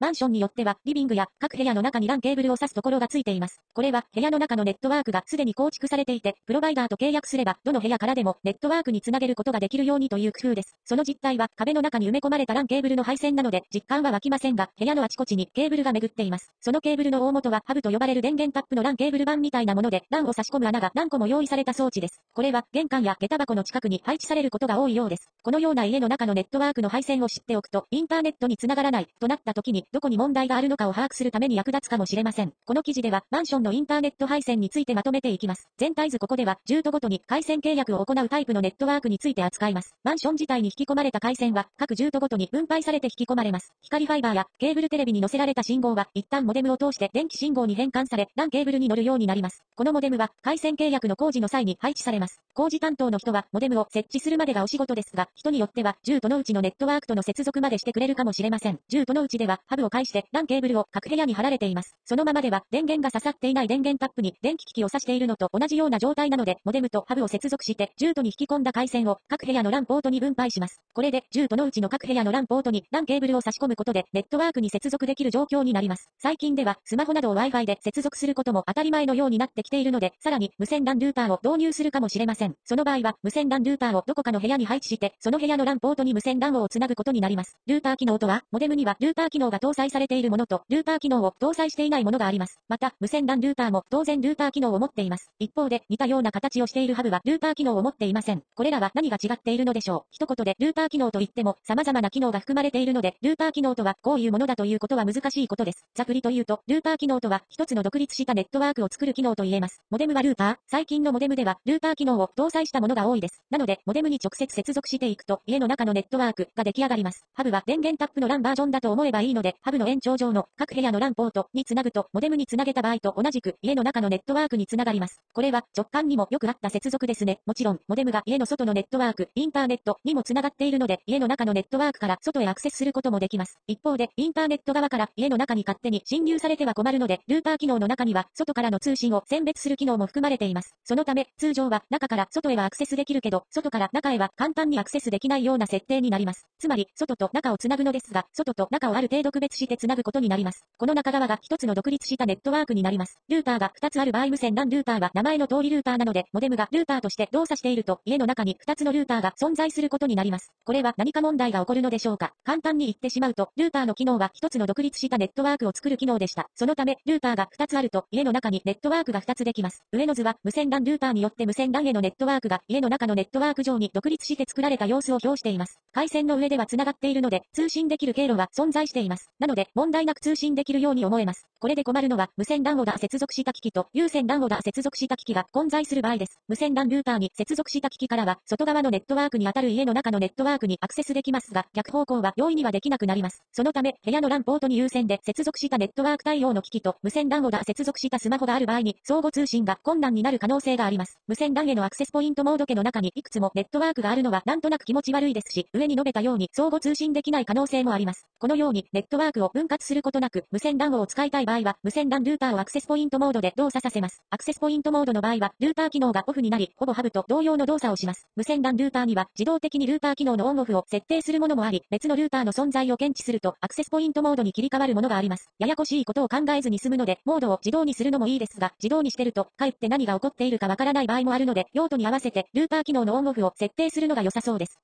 マンションによっては、リビングや各部屋の中に LAN ケーブルを挿すところがついています。これは、部屋の中のネットワークがすでに構築されていて、プロバイダーと契約すれば、どの部屋からでもネットワークにつなげることができるようにという工夫です。その実態は、壁の中に埋め込まれた LAN ケーブルの配線なので、実感は湧きませんが、部屋のあちこちにケーブルが巡っています。そのケーブルの大元は、ハブと呼ばれる電源タップの LAN ケーブル板みたいなもので、LAN を差し込む穴が何個も用意された装置です。これは、玄関や下駄箱の近くに配置されることが多いようです。このような家の中のネットワークの配線を知っておくと、インターネットにつながらない、となった時に、どこに問題があるのかを把握するために役立つかもしれません。この記事では、マンションのインターネット配線についてまとめていきます。全体図ここでは、住戸ごとに回線契約を行うタイプのネットワークについて扱います。マンション自体に引き込まれた回線は、各住途ごとに分配されて引き込まれます。光ファイバーやケーブルテレビに載せられた信号は、一旦モデムを通して電気信号に変換され、LAN ケーブルに乗るようになります。このモデムは、回線契約の工事の際に配置されます。工事担当の人は、モデムを設置するまでがお仕事ですが、人によっては、住途のうちのネットワークとの接続までしてくれるかもしれません。住途のうちでは、ハブを介して、LAN ケーブルを各部屋に貼られています。そのままでは、電源が刺さっていない電源タップに、電気機器を挿しているのと同じような状態なので、モデムとハブを接続して、住途に引き込んだ回線を、各部屋の LAN ポートに分配します。これで、住途のうちの各部屋の LAN ポートに、LAN ケーブルを差し込むことで、ネットワークに接続できる状況になります。最近では、スマホなどを Wi-Fi で接続することも当たり前のようになってきているので、さらに、無線 LAN ルーターを導入するかもしれません。その場合は、無線 LAN ルーターをどこかの部屋に配置して、その部屋の LAN ポートに無線 LAN をつなぐことになります。ルーター機能とは、モデムにはルーター機能が搭載されているものと、ルーター機能を搭載していないものがあります。また、無線 LAN ルーターも当然ルーター機能を持っています。一方で、似たような形をしているハブはルーター機能を持っていません。これらは何が違っているのでしょう？一言で、ルーター機能といっても、様々な機能が含まれているので、ルーター機能とはこういうものだということは難しいことです。ざっくりと言うと、ルーター機能とは、一つの独立したネットワークを作る機能と言えます。モデムはルーター、最近のモデムでは、ルーター機能を搭載したものが多いです。なので、モデムに直接接続していくと、家の中のネットワークが出来上がります。ハブは電源タップの LAN バージョンだと思えばいいので、ハブの延長上の各部屋の LAN ポートにつなぐと、モデムにつなげた場合と同じく、家の中のネットワークにつながります。これは、直感にもよくあった接続ですね。もちろん、モデムが家の外のネットワーク、インターネットにもつながっているので、家の中のネットワークから外へアクセスすることもできます。一方で、インターネット側から家の中に勝手に侵入されては困るので、ルーター機能の中には、外からの通信を選別する機能も含まれています。そのため、通常は中から外へはアクセスできるけど、外から中へは簡単にアクセスできないような設定になります。つまり、外と中をつなぐのですが、外と中をある程度区別してつなぐことになります。この中側が一つの独立したネットワークになります。ルーターが2つある場合無線 LAN ルーターは名前の通りルーターなので、モデムがルーターとして動作していると、家の中に2つのルーターが存在することになります。これは何か問題が起こるのでしょうか簡単に言ってしまうと、ルーターの機能は1つの独立したネットワークを作る機能でした。そのため、ルーターが2つあると、家の中にネットワークが2つできます。上の図は、無線 LAN ルーターによって無線 LAN へのネットワークが、家の中のネットワーク上に独立して作られた様子を表しています。回線の上では繋がっているので、通信できる経路は存在しています。なので、問題なく通信できるように思えます。これで困るのは、無線 LAN をだ接続した機器と、有線 LAN をだ接続した機器が混在する場合です。無線 LAN ルーターに接続した機器からは、外側のネットワークにあたる家の中のネットワークにアクセスできますが、逆方向は容易にはできなくなります。そのため、部屋の LAN ポートに有線で接続したネットワーク対応の機器と、無線 LAN をだ接続したスマホがある場合に、相互通信が困難になる可能性があります。無線 LAN へのアクセスポイントモード家の中にいくつもネットワークがあるのはなんとなく気持ち悪いですし、上に述べたように相互通信できない可能性もあります。このようにネットワークを分割することなく、無線 LAN を使いたい場合は、無線 LAN ルーターをアクセスポイントモードで動作させます。アクセスポイントモードの場合は、ルーター機能がオフになり、ほぼハブと同様の動作をします。無線 LAN ルーターには、自動的にルーター機能のオンオフを設定するものもあり、別のルーターの存在を検知すると、アクセスポイントモードに切り替わるものがあります。ややこしいことを考えずに済むので、モードを自動にするのもいいですが、自動にしてると、かえって何が起こっているかわからない場合もあるので、用途に合わせて、ルーター機能のオンオフを設定するのが良さそうです。